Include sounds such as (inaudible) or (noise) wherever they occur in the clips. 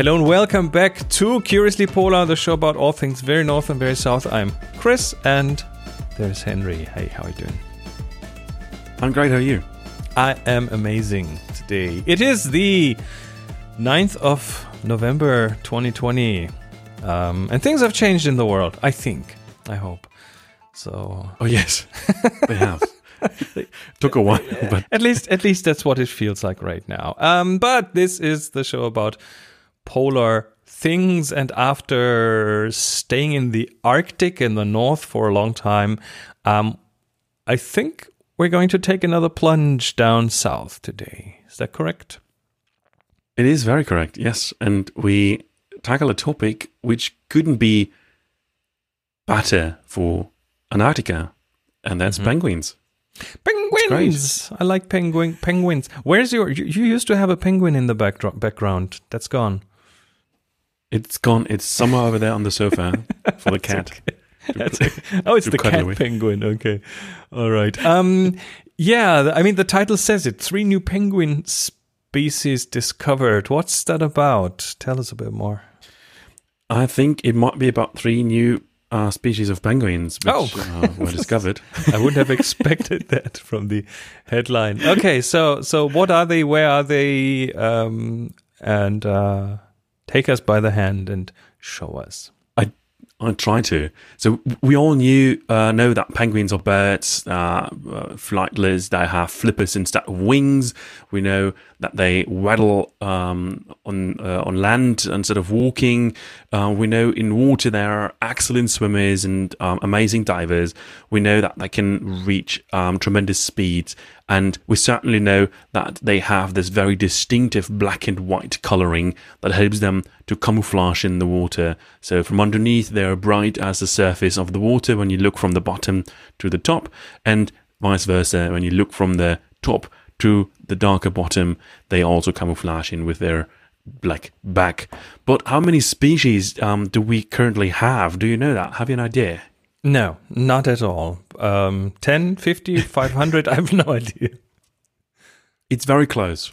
Hello and welcome back to Curiously Polar, the show about all things very north and very south. I'm Chris and there's Henry. Hey, how are you doing? I'm great. How are you? I am amazing today. It is the 9th of November 2020. Um, and things have changed in the world, I think. I hope. So. Oh, yes. (laughs) they have. Took a while, but at least at least that's what it feels like right now. Um, but this is the show about polar things, and after staying in the Arctic in the north for a long time, um, I think we're going to take another plunge down south today. Is that correct? It is very correct. Yes, and we tackle a topic which couldn't be better for Antarctica, and that's mm-hmm. penguins. Penguins. I like penguin penguins. Where's your? You, you, used to have a penguin in the backdrop, background. That's gone. It's gone. It's somewhere over there on the sofa (laughs) for the cat. Okay. (laughs) oh, it's the cat away. penguin. Okay, all right. Um, (laughs) yeah. I mean, the title says it. Three new penguin species discovered. What's that about? Tell us a bit more. I think it might be about three new uh, species of penguins which oh. uh, were discovered. I wouldn't have expected that from the headline. Okay, so so what are they? Where are they? Um, and uh, take us by the hand and show us. I I try to. So we all knew uh, know that penguins are birds, uh, uh, flightless. They have flippers instead of wings. We know that they waddle um, on uh, on land instead of walking. Uh, we know in water they are excellent swimmers and um, amazing divers. We know that they can reach um, tremendous speeds and we certainly know that they have this very distinctive black and white coloring that helps them to camouflage in the water. So from underneath, they are bright as the surface of the water when you look from the bottom to the top, and vice versa, when you look from the top to the darker bottom, they also camouflage in with their black back. But how many species um, do we currently have? Do you know that? Have you an idea? No, not at all. Um, 10, 50, (laughs) 500, I have no idea. It's very close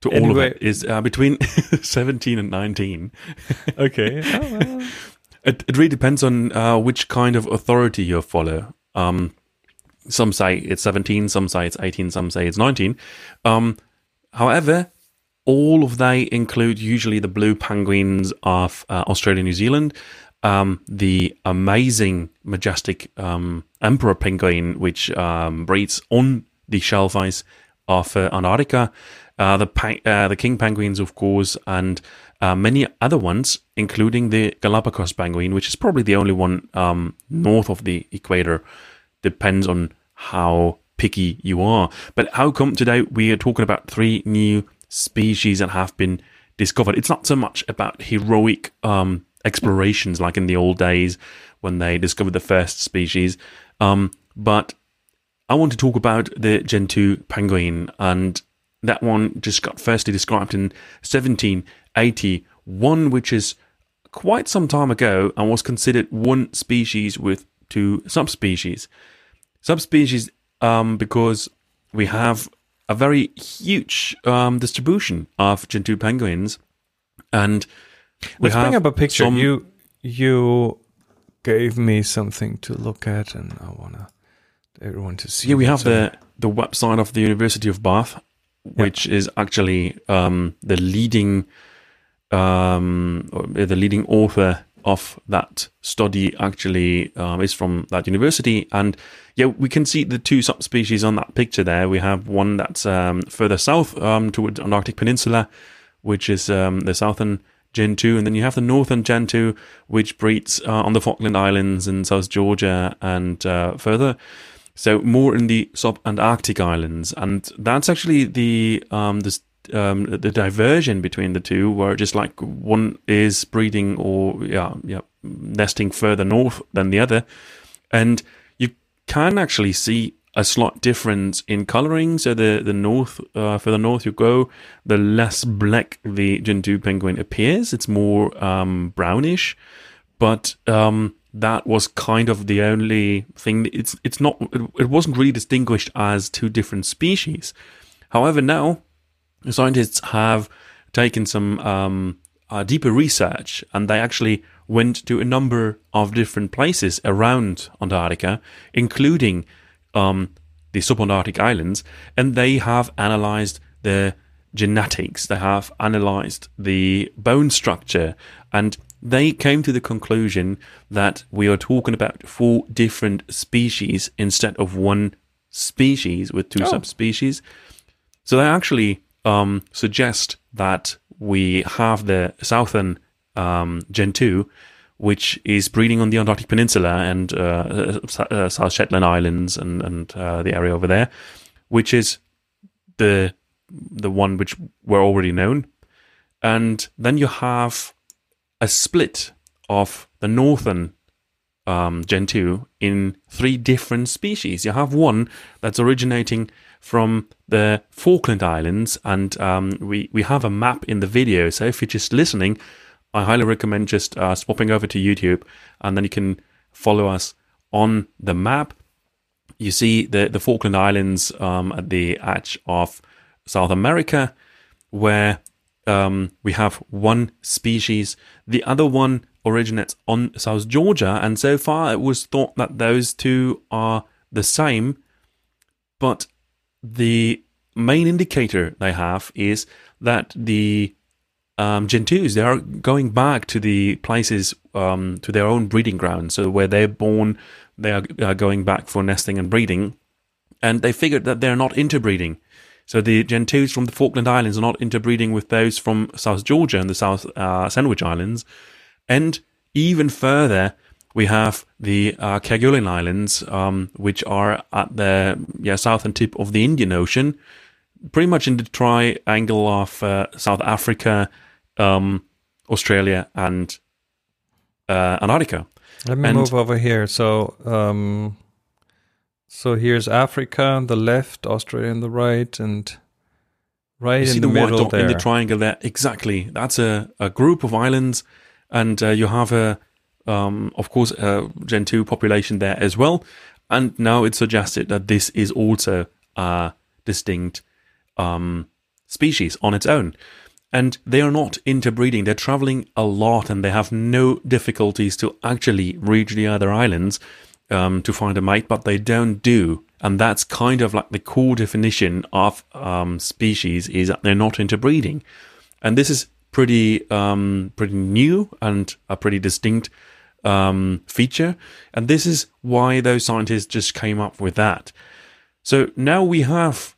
to anyway. all of it. Is uh, between (laughs) 17 and 19. (laughs) okay. Oh, well. it, it really depends on uh, which kind of authority you follow. Um, some say it's 17, some say it's 18, some say it's 19. Um, however, all of they include usually the blue penguins of uh, Australia, New Zealand, um, the amazing, majestic um, emperor penguin, which um, breeds on the shelf ice of uh, Antarctica, uh, the uh, the king penguins, of course, and uh, many other ones, including the Galapagos penguin, which is probably the only one um, north of the equator. Depends on how picky you are. But how come today we are talking about three new species that have been discovered? It's not so much about heroic um, explorations like in the old days when they discovered the first species. Um, but I want to talk about the Gentoo penguin, and that one just got firstly described in 1781, which is quite some time ago and was considered one species with two subspecies. Subspecies um, because we have a very huge um, distribution of Gentoo penguins, and Let's bring up a picture. Some... You you gave me something to look at, and I wanna everyone to see. Yeah, we have the the website of the University of Bath, which is actually um, the leading um, the leading author of that study. Actually, um, is from that university, and yeah, we can see the two subspecies on that picture there. We have one that's um, further south um, towards Antarctic Peninsula, which is um, the southern Gentoo, and then you have the northern Gentoo, which breeds uh, on the Falkland Islands in South Georgia and uh, further. So more in the sub-Antarctic islands, and that's actually the um, this, um, the diversion between the two, where just like one is breeding or yeah yeah nesting further north than the other, and you can actually see a slight difference in coloring. So the the north, uh, further north you go, the less black the Gentoo penguin appears. It's more um, brownish, but um, that was kind of the only thing. It's it's not. It, it wasn't really distinguished as two different species. However, now scientists have taken some um, uh, deeper research and they actually went to a number of different places around Antarctica, including um, the subantarctic islands, and they have analyzed the genetics, they have analyzed the bone structure, and they came to the conclusion that we are talking about four different species instead of one species with two Oh. subspecies. So they actually um, suggest that we have the southern um, Gentoo, which is breeding on the Antarctic Peninsula and uh, uh, uh, South Shetland Islands and and uh, the area over there, which is the the one which were already known, and then you have a split of the northern um, Gentoo in three different species. You have one that's originating from the Falkland Islands, and um, we we have a map in the video. So if you're just listening, I highly recommend just uh, swapping over to YouTube, and then you can follow us on the map. You see the the Falkland Islands um, at the edge of South America, where um, we have one species. The other one originates on South Georgia, and so far it was thought that those two are the same. But the main indicator they have is that the um, Gentoos they are going back to the places um, to their own breeding grounds. So where they're born, they are uh, going back for nesting and breeding, and they figured that they're not interbreeding. So the Gentoos from the Falkland Islands are not interbreeding with those from South Georgia and the South uh, Sandwich Islands, and even further, we have the uh, Kerguelen Islands, um, which are at the yeah, southern tip of the Indian Ocean, pretty much in the triangle of uh, South Africa, um, Australia, and uh, Antarctica. Let me And- move over here. So, um, so here's Africa on the left, Australia on the right, and right You see in the, the, white middle dot there. in the triangle there. Exactly. That's a, a group of islands, and uh, you have a, um, of course, a Gentoo population there as well. And now it's suggested that this is also a distinct um, species on its own. And they are not interbreeding. They're traveling a lot, and they have no difficulties to actually reach the other islands um, to find a mate, but they don't do. And that's kind of like the core definition of um, species is that they're not interbreeding. And this is pretty um, pretty new and a pretty distinct um, feature. And this is why those scientists just came up with that. So now we have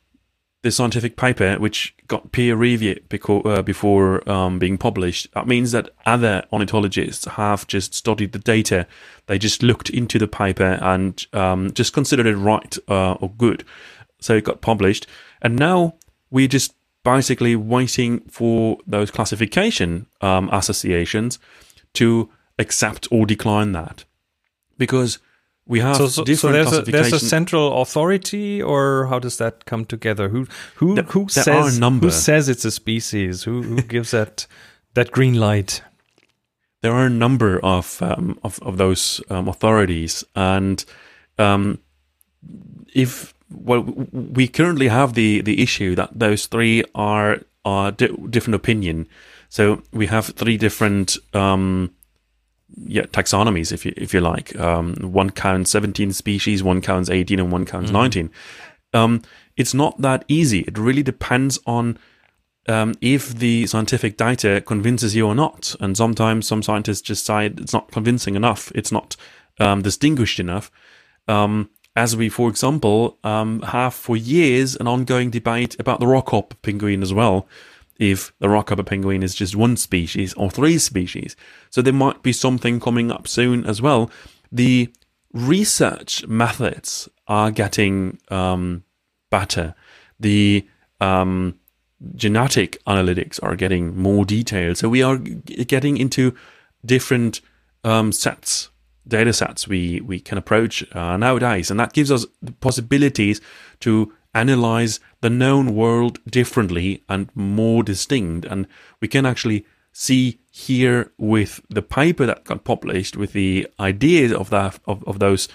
the scientific paper which got peer reviewed uh, before um, being published. That means that other ornithologists have just studied the data. They just looked into the paper and um, just considered it right uh, or good. So it got published. And now we're just basically waiting for those classification um, associations to accept or decline that. Because we have so, so, so there's a there's a central authority, or how does that come together? Who who There- who there says who says it's a species? Who who (laughs) gives that that green light? there are a number of um, of, of those um, authorities, and um, if well, we currently have the the issue that those three are are di- different opinion. So we have three different um, yeah taxonomies, if you if you like. Um, one counts seventeen species, one counts eighteen, and one counts nineteen. Um, it's not that easy. It really depends on um, if the scientific data convinces you or not. And sometimes some scientists just say it's not convincing enough, it's not um, distinguished enough. Um, as we, for example, um, have for years an ongoing debate about the rockhopper penguin as well. If the rockhopper penguin is just one species or three species. So there might be something coming up soon as well. The research methods are getting um, better. The um, genetic analytics are getting more detailed. So we are g- getting into different um, sets, data sets we, we can approach uh, nowadays. And that gives us the possibilities to analyze the known world differently and more distinct. And we can actually see here with the paper that got published with the ideas of that of, of those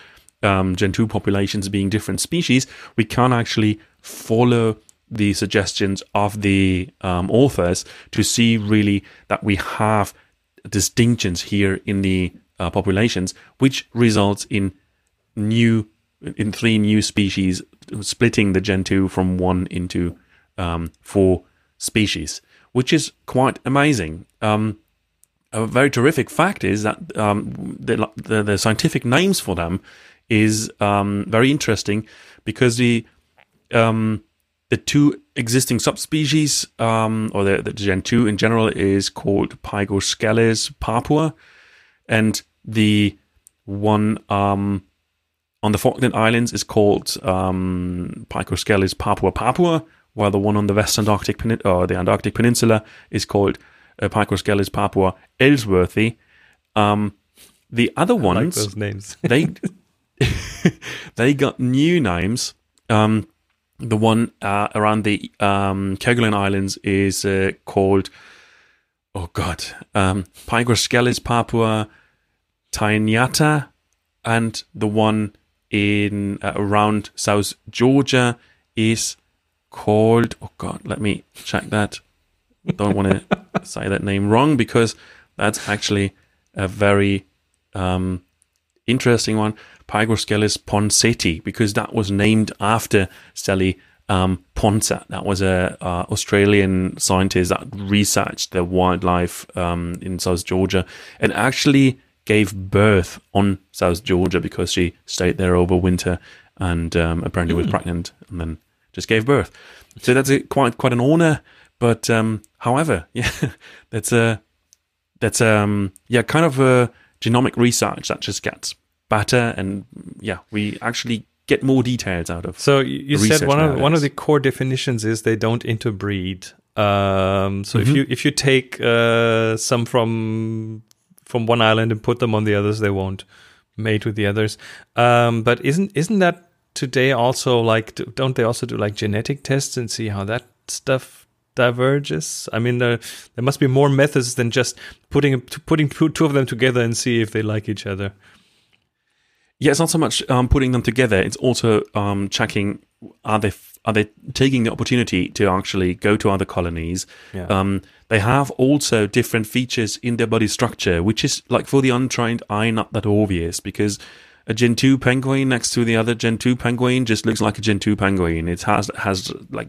um, Gentoo populations being different species, we can actually follow the suggestions of the um, authors to see really that we have distinctions here in the uh, populations, which results in new in three new species, splitting the Gentoo from one into um, four species, which is quite amazing. Um, a very terrific fact is that um, the, the, the scientific names for them is um, very interesting because the um, the two existing subspecies, um, or the, the Gentoo in general, is called Pygoscelis papua, and the one um, on the Falkland Islands is called um, papua papua, while the one on the West Antarctic Penin- or the Antarctic Peninsula is called uh, papua ellsworthi. Um, the other I like ones, those names. (laughs) they they got new names. Um, the one uh, around the um, Kerguelen Islands is uh, called, oh god, um, papua taeniata, and the one in uh, around South Georgia is called, oh god, let me check that. Don't want to (laughs) say that name wrong because that's actually a very um, interesting one. Pygoscelis poncetii, because that was named after Sally um, Poncet. That was a uh, Australian scientist that researched the wildlife um, in South Georgia and actually gave birth on South Georgia because she stayed there over winter and um, apparently was pregnant and then just gave birth. So that's a, quite quite an honor. But um, however, (laughs) yeah, that's a that's um yeah kind of a genomic research that just gets better and yeah we actually get more details out of So you, said one of one of the core definitions is they don't interbreed. Um, so if Mhm. you if you take uh, some from from one island and put them on the others, they won't mate with the others. Um, but isn't isn't that today also like do- don't they also do like genetic tests and see how that stuff diverges? I mean, there there must be more methods than just putting putting two two of them together and see if they like each other. Yeah, it's not so much um, putting them together; it's also um, checking are they are they taking the opportunity to actually go to other colonies. Yeah. Um, they have also different features in their body structure, which is like for the untrained eye not that obvious because a Gentoo penguin next to the other Gentoo penguin just looks like a Gentoo penguin. It has has like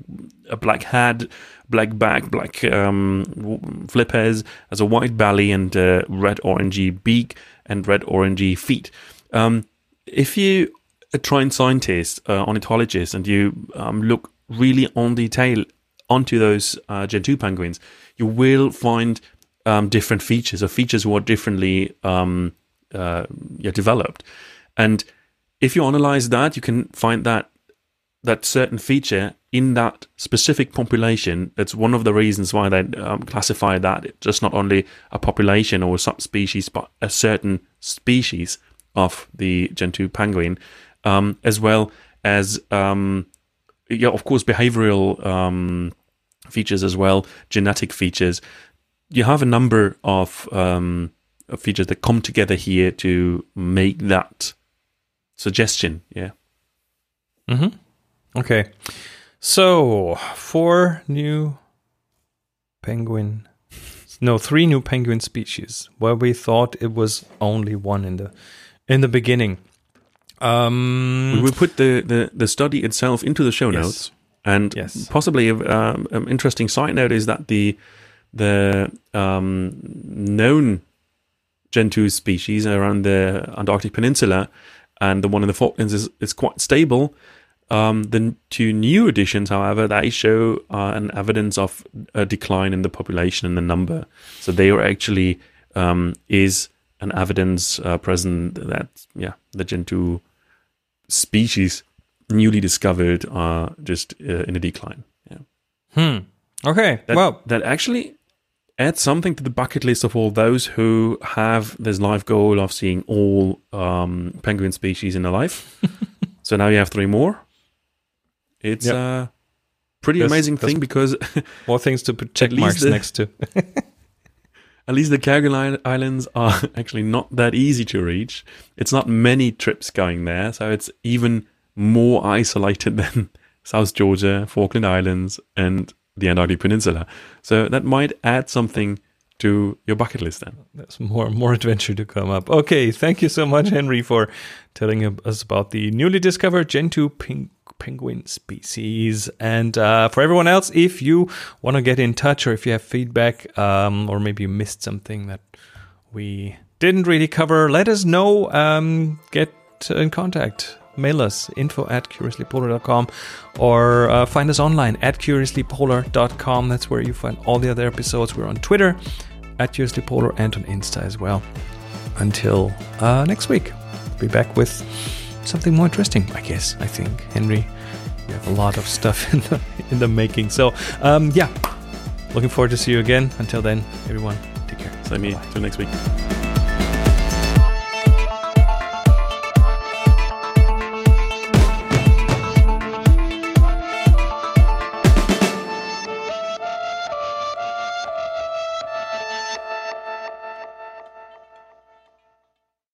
a black head, black back, black um, flippers, has a white belly and uh, red orangey beak and red orangey feet. Um, if you a trained scientist, uh, ornithologist, and you um, look really on detail onto those uh, Gentoo penguins, you will find um, different features or features who are differently um, uh, yeah, developed. And if you analyze that, you can find that that certain feature in that specific population. That's one of the reasons why they um, classify that just not only a population or a subspecies, but a certain species of the Gentoo penguin, um, as well as um, yeah, of course, behavioral um, features as well, genetic features. You have a number of um, features that come together here to make that suggestion. Yeah. Mm-hmm. Okay. So, four new penguin. No, three new penguin species where we thought it was only one in the in the beginning. Um, We will put the, the, the study itself into the show Yes. notes. And Yes. possibly um, an interesting side note is that the the um, known Gentoo species around the Antarctic Peninsula and the one in the Falklands is, is quite stable. Um, the two new additions, however, they show uh, an evidence of a decline in the population and the number. So there actually um, is an evidence uh, present that yeah the Gentoo species newly discovered are just uh, in a decline. Yeah. hmm. Okay. That, well, that actually adds something to the bucket list of all those who have this life goal of seeing all um, penguin species in their life. (laughs) so now you have three more. It's Yep. a pretty That's- amazing that's- thing because more things to put check (laughs) marks the- next to. (laughs) at least the Kerguelen Islands are (laughs) actually not that easy to reach. It's not many trips going there, so it's even more isolated (laughs) than South Georgia, Falkland Islands, and the Antarctic Peninsula. So that might add something to your bucket list then. There's more more adventure to come up. Okay, thank you so much, Henry, for telling us about the newly discovered Gentoo ping- penguin species. And uh, for everyone else, if you want to get in touch or if you have feedback um, or maybe you missed something that we didn't really cover, let us know. Um, get in contact mail us info at curiouslypolar.com or uh, find us online at curiouslypolar.com. That's where you find all the other episodes. We're on Twitter at curiouslypolar and on Insta as well. Until uh, next week, be back with something more interesting, I guess. I think, Henry, you have a lot of stuff (laughs) in the, in the making. So, um, yeah, looking forward to see you again. Until then, everyone, take care. Same here. Till next week.